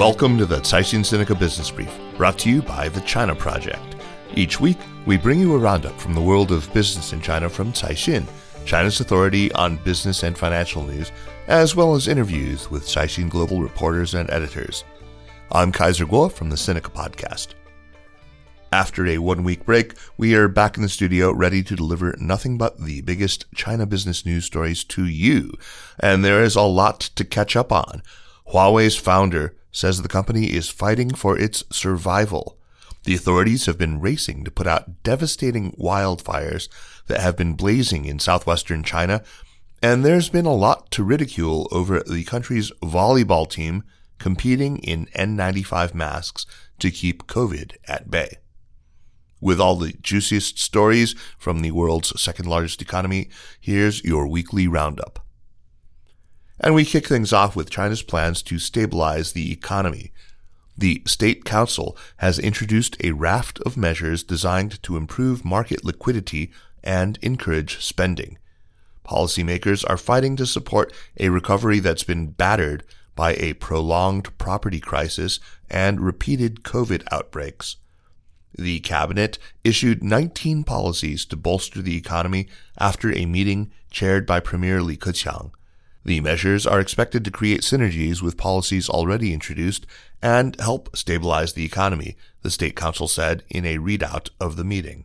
Welcome to the Caixin Sinica Business Brief, brought to you by the China Project. Each week, we bring you a roundup from the world of business in China from Caixin, China's authority on business and financial news, as well as interviews with Caixin Global reporters and editors. I'm Kaiser Kuo from the Sinica Podcast. After a one week break, we are back in the studio ready to deliver nothing but the biggest China business news stories to you. And there is a lot to catch up on. Huawei's founder says the company is fighting for its survival. The authorities have been racing to put out devastating wildfires that have been blazing in southwestern China, and there's been a lot to ridicule over the country's volleyball team competing in N95 masks to keep COVID at bay. With all the juiciest stories from the world's second largest economy, here's your weekly roundup. And we kick things off with China's plans to stabilize the economy. The State Council has introduced a raft of measures designed to improve market liquidity and encourage spending. Policymakers are fighting to support a recovery that's been battered by a prolonged property crisis and repeated COVID outbreaks. The cabinet issued 19 policies to bolster the economy after a meeting chaired by Premier Li Keqiang. The measures are expected to create synergies with policies already introduced and help stabilize the economy, the State Council said in a readout of the meeting.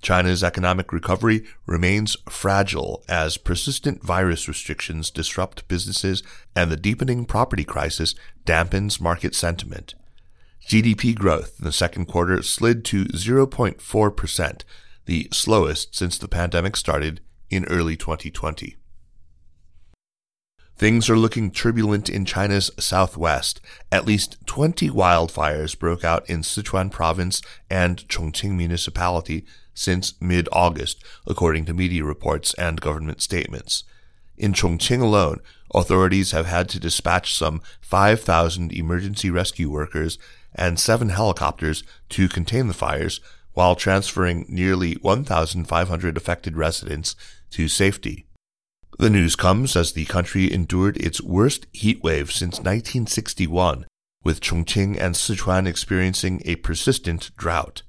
China's economic recovery remains fragile as persistent virus restrictions disrupt businesses and the deepening property crisis dampens market sentiment. GDP growth in the second quarter slid to 0.4%, the slowest since the pandemic started in early 2020. Things are looking turbulent in China's southwest. At least 20 wildfires broke out in Sichuan province and Chongqing municipality since mid August, according to media reports and government statements. In Chongqing alone, authorities have had to dispatch some 5,000 emergency rescue workers and seven helicopters to contain the fires, while transferring nearly 1,500 affected residents to safety. The news comes as the country endured its worst heat wave since 1961, with Chongqing and Sichuan experiencing a persistent drought.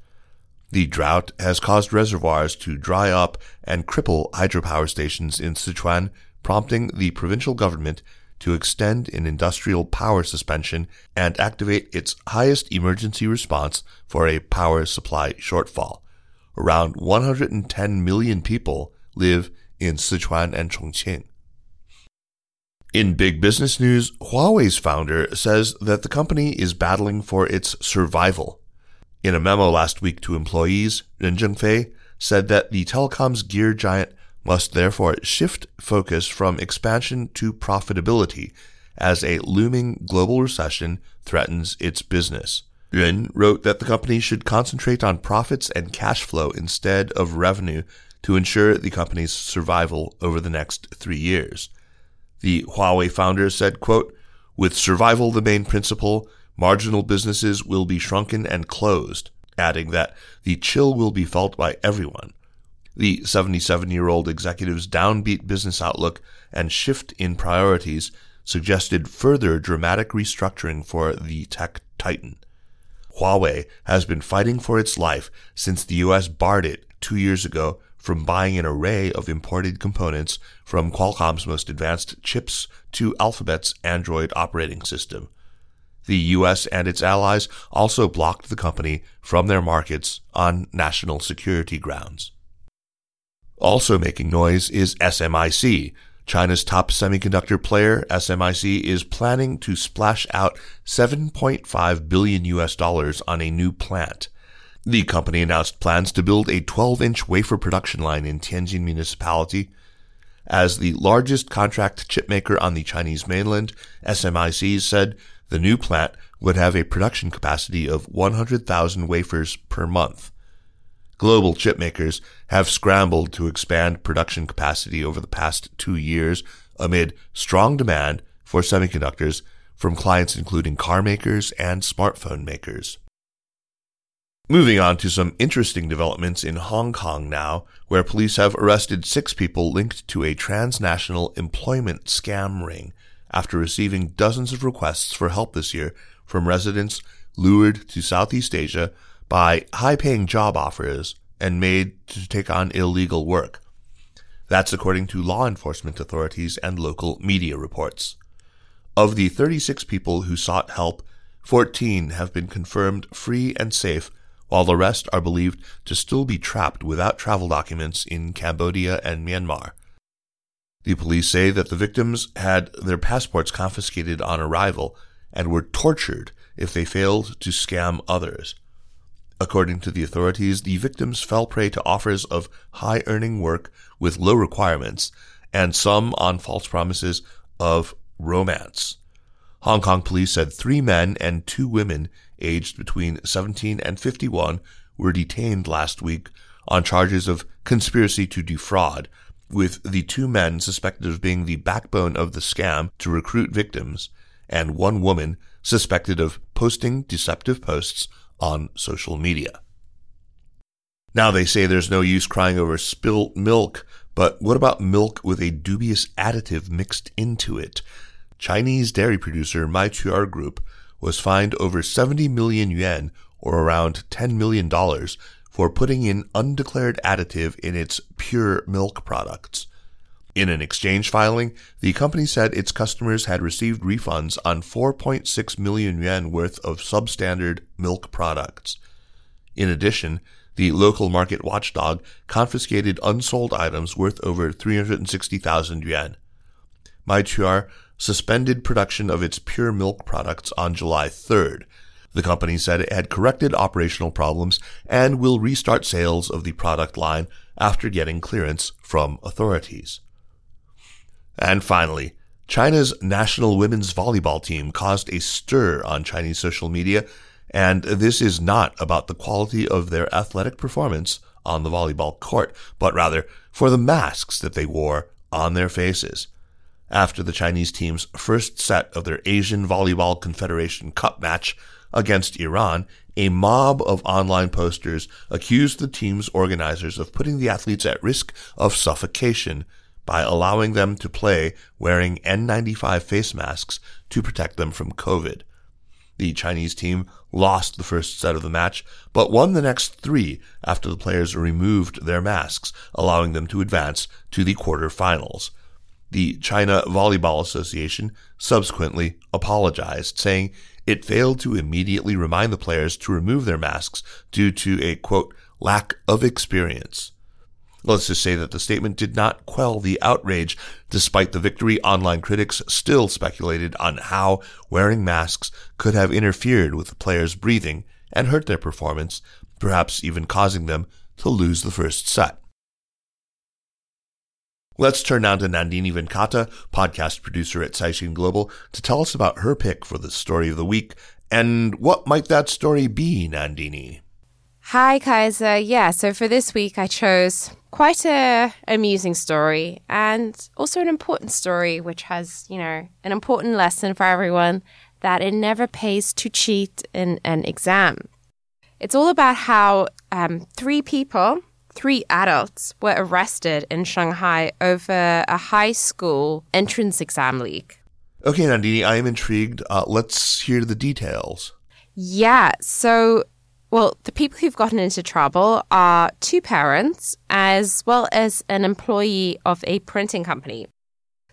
The drought has caused reservoirs to dry up and cripple hydropower stations in Sichuan, prompting the provincial government to extend an industrial power suspension and activate its highest emergency response for a power supply shortfall. Around 110 million people live in Sichuan and Chongqing. In big business news, Huawei's founder says that the company is battling for its survival. In a memo last week to employees, Ren Zhengfei said that the telecom's gear giant must therefore shift focus from expansion to profitability as a looming global recession threatens its business. Ren wrote that the company should concentrate on profits and cash flow instead of revenue to ensure the company's survival over the next three years. The Huawei founder said, quote, with survival the main principle, marginal businesses will be shrunken and closed, adding that the chill will be felt by everyone. The 77 year old executive's downbeat business outlook and shift in priorities suggested further dramatic restructuring for the tech titan. Huawei has been fighting for its life since the U.S. barred it two years ago from buying an array of imported components from Qualcomm's most advanced chips to Alphabet's Android operating system. The US and its allies also blocked the company from their markets on national security grounds. Also making noise is SMIC. China's top semiconductor player, SMIC, is planning to splash out 7.5 billion US dollars on a new plant. The company announced plans to build a 12 inch wafer production line in Tianjin Municipality. As the largest contract chipmaker on the Chinese mainland, SMIC said the new plant would have a production capacity of 100,000 wafers per month. Global chipmakers have scrambled to expand production capacity over the past two years amid strong demand for semiconductors from clients including car makers and smartphone makers. Moving on to some interesting developments in Hong Kong now, where police have arrested six people linked to a transnational employment scam ring after receiving dozens of requests for help this year from residents lured to Southeast Asia by high paying job offers and made to take on illegal work. That's according to law enforcement authorities and local media reports. Of the 36 people who sought help, 14 have been confirmed free and safe, while the rest are believed to still be trapped without travel documents in Cambodia and Myanmar. The police say that the victims had their passports confiscated on arrival and were tortured if they failed to scam others. According to the authorities, the victims fell prey to offers of high earning work with low requirements and some on false promises of romance. Hong Kong police said three men and two women aged between 17 and 51 were detained last week on charges of conspiracy to defraud with the two men suspected of being the backbone of the scam to recruit victims, and one woman suspected of posting deceptive posts on social media. Now they say there's no use crying over spilt milk, but what about milk with a dubious additive mixed into it? Chinese dairy producer Meituan Group was fined over 70 million yuan, or around $10 million, for putting in undeclared additive in its pure milk products. In an exchange filing, the company said its customers had received refunds on 4.6 million yuan worth of substandard milk products. In addition, the local market watchdog confiscated unsold items worth over 360,000 yuan. Meituan suspended production of its pure milk products on July 3rd, the company said it had corrected operational problems and will restart sales of the product line after getting clearance from authorities. And finally, China's national women's volleyball team caused a stir on Chinese social media, and this is not about the quality of their athletic performance on the volleyball court, but rather for the masks that they wore on their faces. After the Chinese team's first set of their Asian Volleyball Confederation Cup match, against Iran, a mob of online posters accused the team's organizers of putting the athletes at risk of suffocation by allowing them to play wearing N95 face masks to protect them from COVID. The Chinese team lost the first set of the match, but won the next three after the players removed their masks, allowing them to advance to the quarterfinals. The China Volleyball Association subsequently apologized, saying it failed to immediately remind the players to remove their masks due to a quote, lack of experience. Let's just say that the statement did not quell the outrage. Despite the victory, online critics still speculated on how wearing masks could have interfered with the players' breathing and hurt their performance, perhaps even causing them to lose the first set. Let's turn now to Nandini Venkata, podcast producer at Caixin Global, to tell us about her pick for the story of the week. And what might that story be, Nandini? Hi, Kaiser. Yeah, so for this week, I chose quite a amusing story and also an important story, which has, you know, an important lesson for everyone that it never pays to cheat in an exam. It's all about how um, three people three adults were arrested in Shanghai over a high school entrance exam leak. Okay, Nandini, I am intrigued. Uh, let's hear the details. Yeah, so Well, the people who've gotten into trouble are two parents as well as an employee of a printing company.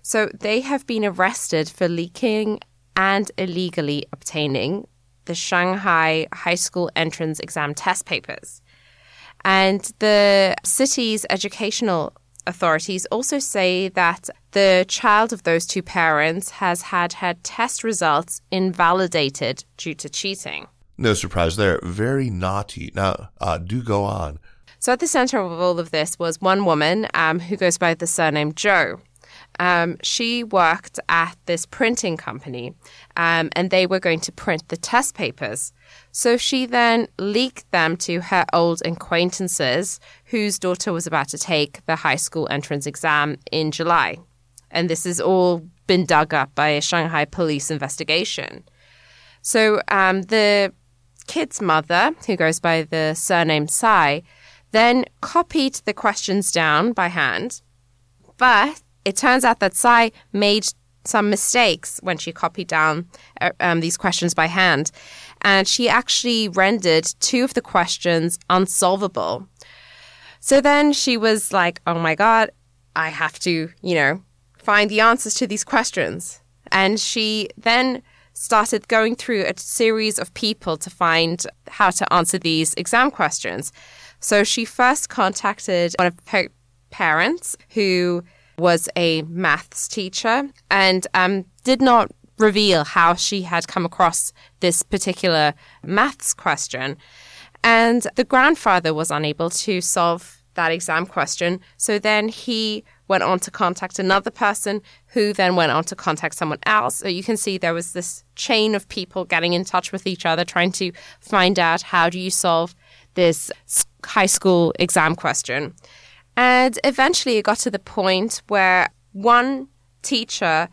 So they have been arrested for leaking and illegally obtaining the Shanghai high school entrance exam test papers. And the city's educational authorities also say that the child of those two parents has had her test results invalidated due to cheating. No surprise there. Very naughty. Now, uh, do go on. So, at the center of all of this was one woman um, who goes by the surname Joe. Um, she worked at this printing company um, and they were going to print the test papers. So she then leaked them to her old acquaintances whose daughter was about to take the high school entrance exam in July. And this has all been dug up by a Shanghai police investigation. So um, the kid's mother, who goes by the surname Sai, then copied the questions down by hand, but it turns out that Sai made some mistakes when she copied down uh, um, these questions by hand. And she actually rendered two of the questions unsolvable. So then she was like, oh my God, I have to, you know, find the answers to these questions. And she then started going through a series of people to find how to answer these exam questions. So she first contacted one of her parents who was a maths teacher and um, did not reveal how she had come across this particular maths question. And the grandfather was unable to solve that exam question. So then he went on to contact another person who then went on to contact someone else. So you can see there was this chain of people getting in touch with each other, trying to find out how do you solve this high school exam question. And eventually it got to the point where one teacher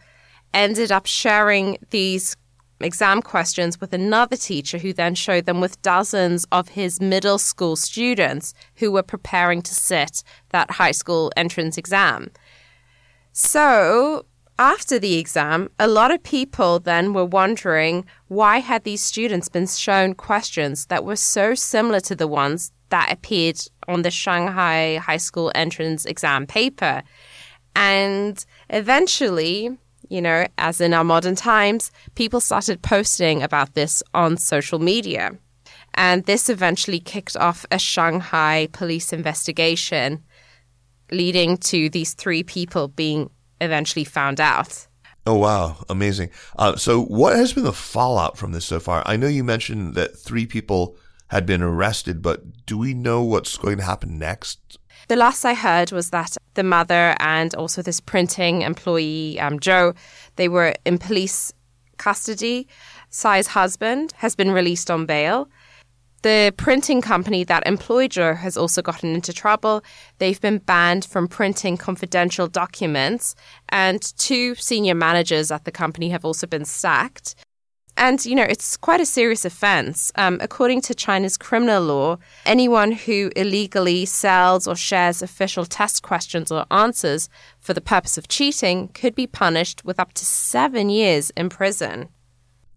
ended up sharing these exam questions with another teacher who then showed them with dozens of his middle school students who were preparing to sit that high school entrance exam. So, after the exam, a lot of people then were wondering why had these students been shown questions that were so similar to the ones that appeared on the Shanghai high school entrance exam paper. And eventually, you know, as in our modern times, people started posting about this on social media. And this eventually kicked off a Shanghai police investigation, leading to these three people being eventually found out. Oh, wow. Amazing. Uh, so, what has been the fallout from this so far? I know you mentioned that three people had been arrested, but do we know what's going to happen next? The last I heard was that the mother and also this printing employee, um, Joe, they were in police custody. Sai's husband has been released on bail. The printing company that employed Joe has also gotten into trouble. They've been banned from printing confidential documents, and two senior managers at the company have also been sacked. And, you know, it's quite a serious offense. Um, according to China's criminal law, anyone who illegally sells or shares official test questions or answers for the purpose of cheating could be punished with up to seven years in prison.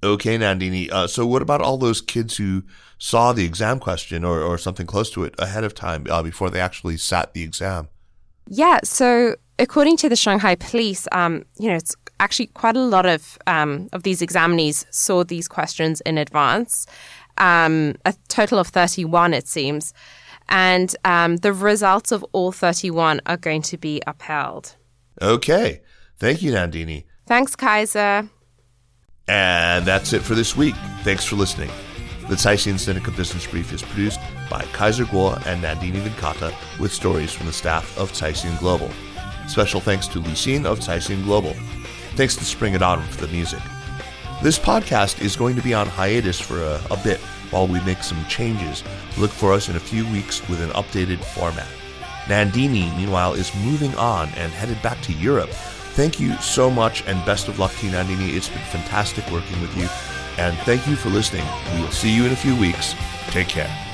Okay, Nandini. Uh, so, what about all those kids who saw the exam question or, or something close to it ahead of time uh, before they actually sat the exam? Yeah, so according to the Shanghai police, um, you know, it's actually quite a lot of um, of these examinees saw these questions in advance. Um, a total of 31, it seems. And um, the results of all 31 are going to be upheld. Okay. Thank you, Nandini. Thanks, Kaiser. And that's it for this week. Thanks for listening. The Caixin Sinica Business Brief is produced by Kaiser Kuo and Nandini Venkata with stories from the staff of Caixin Global. Special thanks to Li Xin of Caixin Global. Thanks to Spring It On for the music. This podcast is going to be on hiatus for a, a bit while we make some changes. Look for us in a few weeks with an updated format. Nandini, meanwhile, is moving on and headed back to Europe. Thank you so much and best of luck to Nandini. It's been fantastic working with you. And thank you for listening. We will see you in a few weeks. Take care.